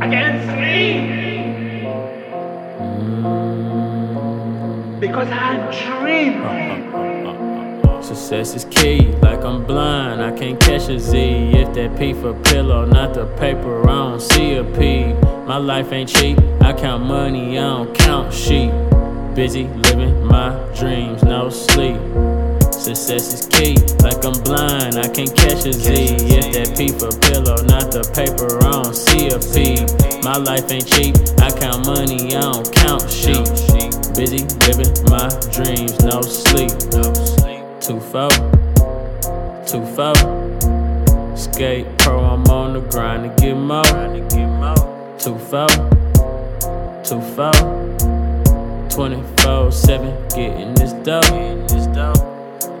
against me because I dream. Success is key, like I'm blind, I can't catch a Z. If that P for pillow, not the paper, I don't see a P. My life ain't cheap, I count money, I don't count sheep. Busy living my dreams, no sleep. Success is key, like I'm blind, I can't catch a Z. If that P for pillow, not the paper, I don't see a P. My life ain't cheap, I count money, I don't count sheep. Busy living my dreams, no sleep. Two four, two four. Skate pro, I'm on the grind to get more. Two four, two four. 24 7, getting this dough.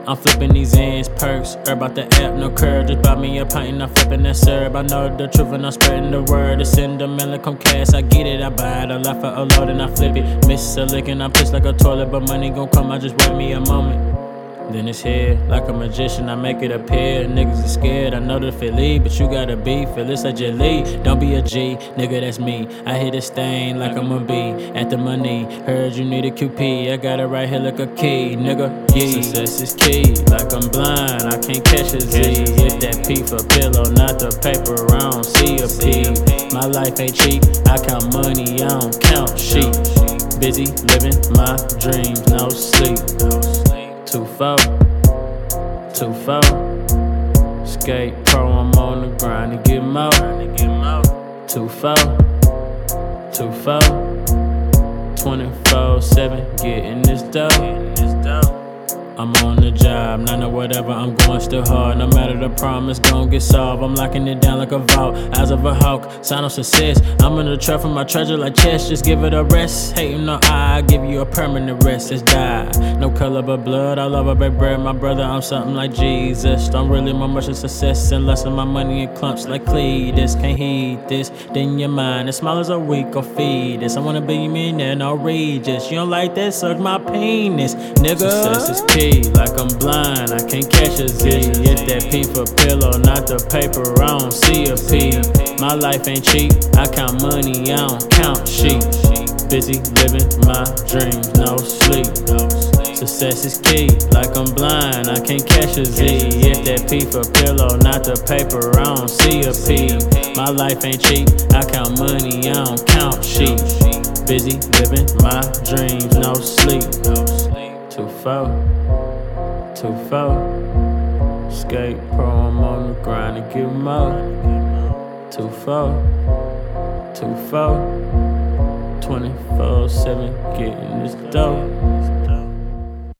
I'm flipping these ends, perks, herb about the app, no curve. Just buy me a pint and I'm flipping that syrup. I know the truth and I'm spreading the word. It's in the mill, come cash. I get it, I buy it. Lot for a load and I flip it. Miss a lick and I piss like a toilet, but money gon' come. I just wait me a moment. Then it's here, like a magician, I make it appear. Niggas are scared, I know the Philly, but you gotta be. Feel it's a jelly, don't be a G, nigga, that's me. I hit a stain like I'm a B, at the money. Heard you need a QP, I got it right here like a key, nigga. Yeah, success is key, like I'm blind, I can't catch a Z. Hit that P for pillow, not the paper, I don't see a P. My life ain't cheap, I count money, I don't count sheep. Busy living my dreams, no sleep. Four, two four. Skate pro, I'm on the grind to get more. Two four, two four. 24 7, getting this dough. I'm on the job, none of whatever, I'm going still hard. No matter the promise, gon' get solved. I'm locking it down like a vault, eyes of a hawk, sign of success. I'm in the trap for my treasure like chess, just give it a rest. Hating no eye, I give you a permanent rest. It's die. No color but blood, I love a big bread. My brother, I'm something like Jesus. Don't really want much of success of my money in clumps like Cletus. Can't heed this, then your mind. As small as a week, or feed this. I wanna be mean and I'll You don't like that? Suck my penis, nigga. Success is key like I'm blind, I can't catch a Z. If that P for pillow, not the paper, I don't see a P. My life ain't cheap, I count money, I don't count sheep. Busy living my dreams, no sleep. Success is key, like I'm blind, I can't catch a Z. If that P for pillow, not the paper, I don't see a P. My life ain't cheap, I count money, I don't count sheep. Busy living my dreams, no sleep. Two four, two four. Skate pro, I'm on the grind to get more. Two four, two four. 24 7, getting this dough.